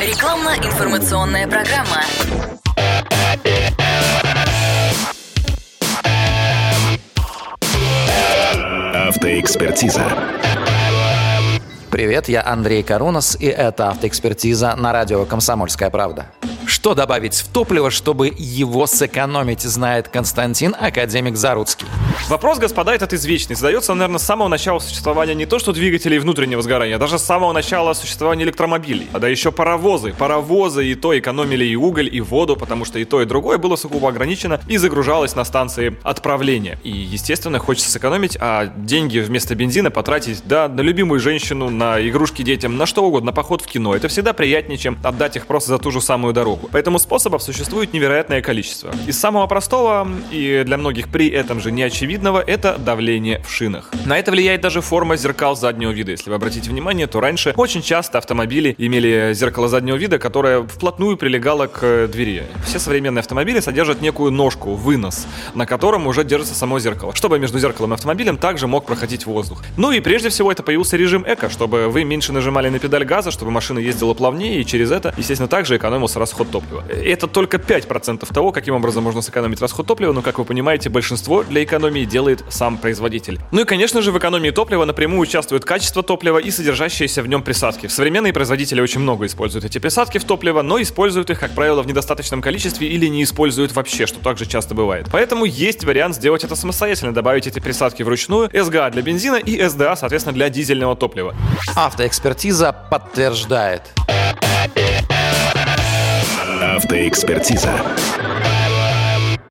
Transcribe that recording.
Рекламно-информационная программа. Автоэкспертиза. Привет, я Андрей Карунас, и это автоэкспертиза на радио «Комсомольская правда». Что добавить в топливо, чтобы его сэкономить, знает Константин Академик Заруцкий. Вопрос, господа, этот извечный. Задается, наверное, с самого начала существования не то, что двигателей внутреннего сгорания, а даже с самого начала существования электромобилей. А да еще паровозы. Паровозы и то экономили и уголь, и воду, потому что и то, и другое было сугубо ограничено и загружалось на станции отправления. И, естественно, хочется сэкономить, а деньги вместо бензина потратить, да, на любимую женщину, на игрушки детям, на что угодно, на поход в кино. Это всегда приятнее, чем отдать их просто за ту же самую дорогу. Поэтому способов существует невероятное количество. Из самого простого и для многих при этом же неочевидного это давление в шинах. На это влияет даже форма зеркал заднего вида. Если вы обратите внимание, то раньше очень часто автомобили имели зеркало заднего вида, которое вплотную прилегало к двери. Все современные автомобили содержат некую ножку, вынос, на котором уже держится само зеркало, чтобы между зеркалом и автомобилем также мог проходить воздух. Ну и прежде всего это появился режим эко, чтобы вы меньше нажимали на педаль газа, чтобы машина ездила плавнее и через это, естественно, также экономился расход топлива. Это только 5% того, каким образом можно сэкономить расход топлива, но, как вы понимаете, большинство для экономии делает сам производитель. Ну и, конечно же, в экономии топлива напрямую участвует качество топлива и содержащиеся в нем присадки. Современные производители очень много используют эти присадки в топливо, но используют их, как правило, в недостаточном количестве или не используют вообще, что также часто бывает. Поэтому есть вариант сделать это самостоятельно, добавить эти присадки вручную, СГА для бензина и СДА, соответственно, для дизельного топлива. Автоэкспертиза подтверждает. Автоэкспертиза.